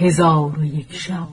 هزار و یک شب.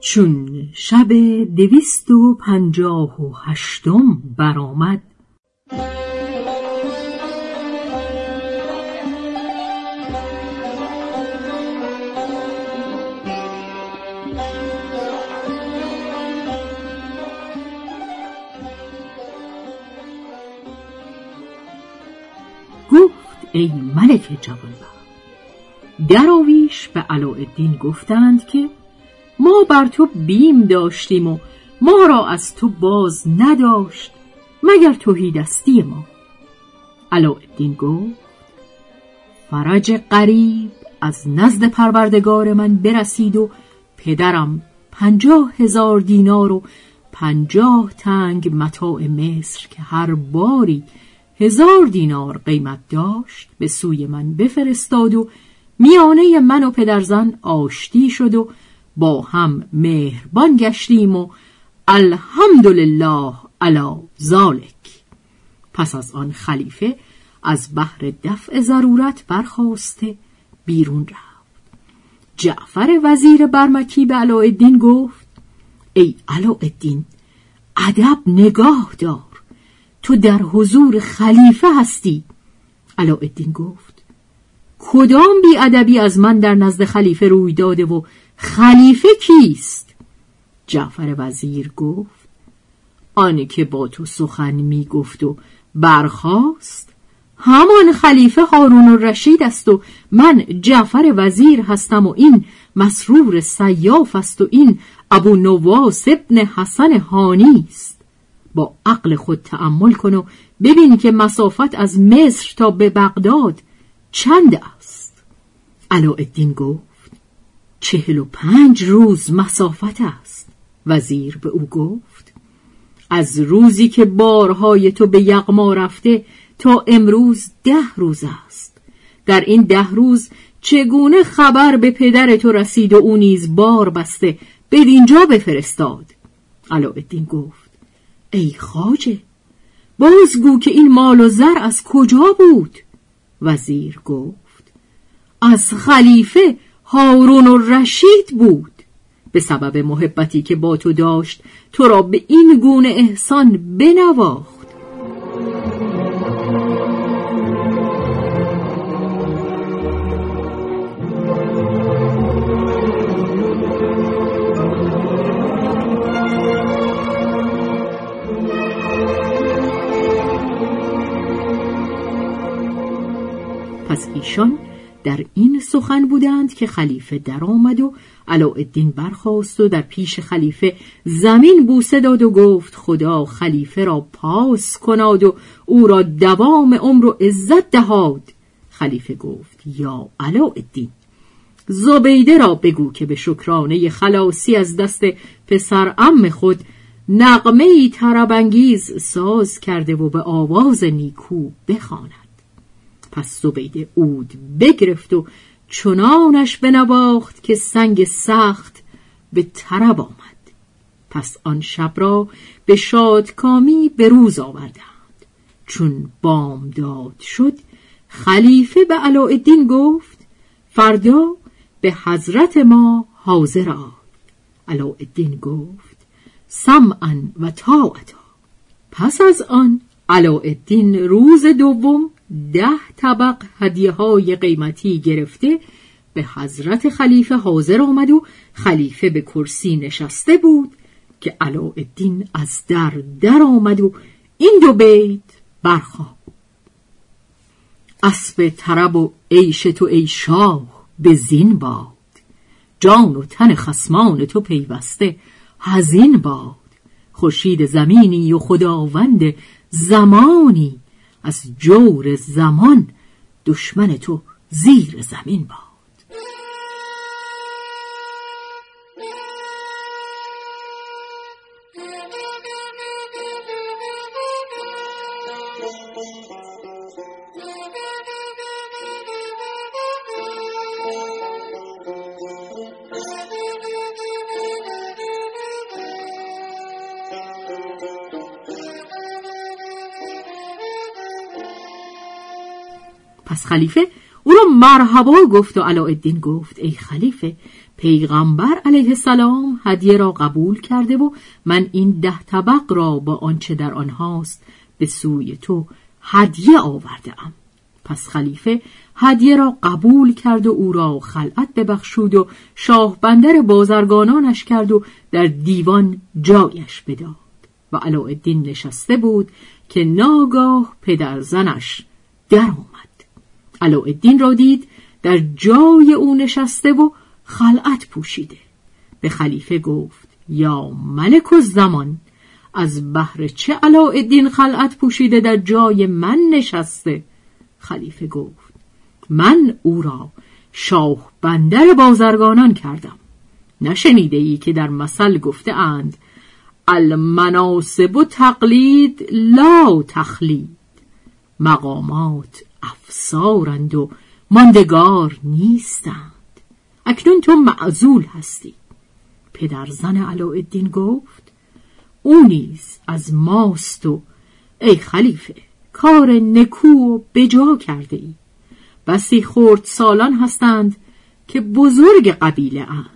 چون شب دویست و پنجاه و هشتم برآمد ای ملک جوانبخت. دراویش به علاءالدین گفتند که ما بر تو بیم داشتیم و ما را از تو باز نداشت مگر توهی دستی ما؟ علاءالدین گفت فرج قریب از نزد پروردگار من برسید و پدرم پنجاه هزار دینار و پنجاه تنگ متاع مصر که هر باری هزار دینار قیمت داشت به سوی من بفرستاد و میانه من و پدرزن آشتی شد و با هم مهربان گشتیم و الحمدلله علی ذالک پس از آن خلیفه از بحر دفع ضرورت برخواسته بیرون رفت. جعفر وزیر برمکی به علاءالدین گفت ای علاءالدین ادب نگاه دار. تو در حضور خلیفه هستی. علاءالدین گفت کدام ادبی از من در نزد خلیفه روی داده و خلیفه کیست؟ جعفر وزیر گفت آنی که با تو سخن می گفت و برخاست. همان خلیفه هارون رشید است و من جعفر وزیر هستم و این مسرور سیاف است و این ابو نواس ابن حسن هانی است. با عقل خود تأمل کن و ببین که مسافت از مصر تا به بغداد چند است. علاءالدین گفت چهل و پنج روز مسافت است. وزیر به او گفت از روزی که بارهای تو به یغما رفته تا امروز ده روز است. در این ده روز چگونه خبر به پدر تو رسید و او نیز بار بسته بدینجا بفرستاد؟ علاءالدین گفت ای خاجه بازگو که این مال و زر از کجا بود؟ وزیر گفت از خلیفه هارون و رشید بود. به سبب محبتی که با تو داشت تو را به این گونه احسان بنواخت. ایشان در این سخن بودند که خلیفه درآمد و علاءالدین برخاست و در پیش خلیفه زمین بوسه داد و گفت خدا خلیفه را پاس کناد و او را دوام عمر و عزت دهاد. خلیفه گفت یا علاءالدین زبیده را بگو که به شکرانه خلاصی از دست پسر ام خود نقمه ای طربانگیز ساز کرده و به آواز نیکو بخواند. پس زبیده اود بگرفت و چنانش بنواخت که سنگ سخت به طرب آمد. پس آن شب را به شادکامی به روز آوردند. چون بامداد شد خلیفه به علاءالدین گفت فردا به حضرت ما حاضر آی علاءالدین گفت سمعا و طاعتا. پس از آن علاءالدین روز دوم ده طبق هدیه های قیمتی گرفته به حضرت خلیفه حاضر آمد و خلیفه به کرسی نشسته بود که علاءالدین از در در آمد و این دو بیت برخواب اسب طرب و عیش تو ای شاه به زین باد جان و تن خسمان تو پیوسته هزین باد. خورشید زمینی و خداوند زمانی از جور زمان دشمن تو زیر زمین باد. پس خلیفه او را مرحبا گفت و علاءالدین گفت ای خلیفه پیغمبر علیه السلام هدیه را قبول کرده و من این ده طبق را با آنچه در آنهاست به سوی تو هدیه آورده ام. پس خلیفه هدیه را قبول کرد و او را خلعت ببخشود و شاه بندر بازرگانانش کرد و در دیوان جایش بداد و علاءالدین نشسته بود که ناگاه پدرزنش در آمد علاءالدین را دید در جای او نشسته و خلعت پوشیده. به خلیفه گفت یا ملک و زمان از بهر چه علاءالدین خلعت پوشیده در جای من نشسته؟ خلیفه گفت من او را شاه بندر بازرگانان کردم. نشنیده ای که در مثل گفته اند المناسب و تقلید لا تخلید. مقامات افسارند و ماندگار نیستند. اکنون تو معزول هستی. پدر زن علاءالدین گفت او نیز از ماست و ای خلیفه کار نکو و بجا کرده ای. بسی خورد سالان هستند که بزرگ قبیله اند.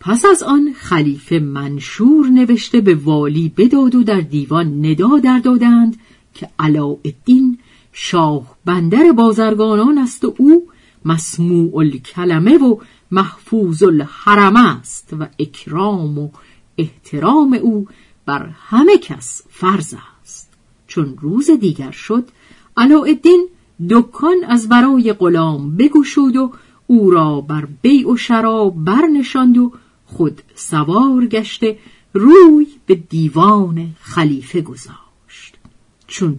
پس از آن خلیفه منشور نوشته به والی بداد و در دیوان ندا در دادند که علاءالدین شاه بندر بازرگانان است و او مسموع الکلمه و محفوظ الحرم است و اکرام و احترام او بر همه کس فرض است. چون روز دیگر شد علاءالدین دکان از برای غلام بگشود و او را بر بیع و شراب برنشاند و خود سوار گشته روی به دیوان خلیفه گذاشت. چون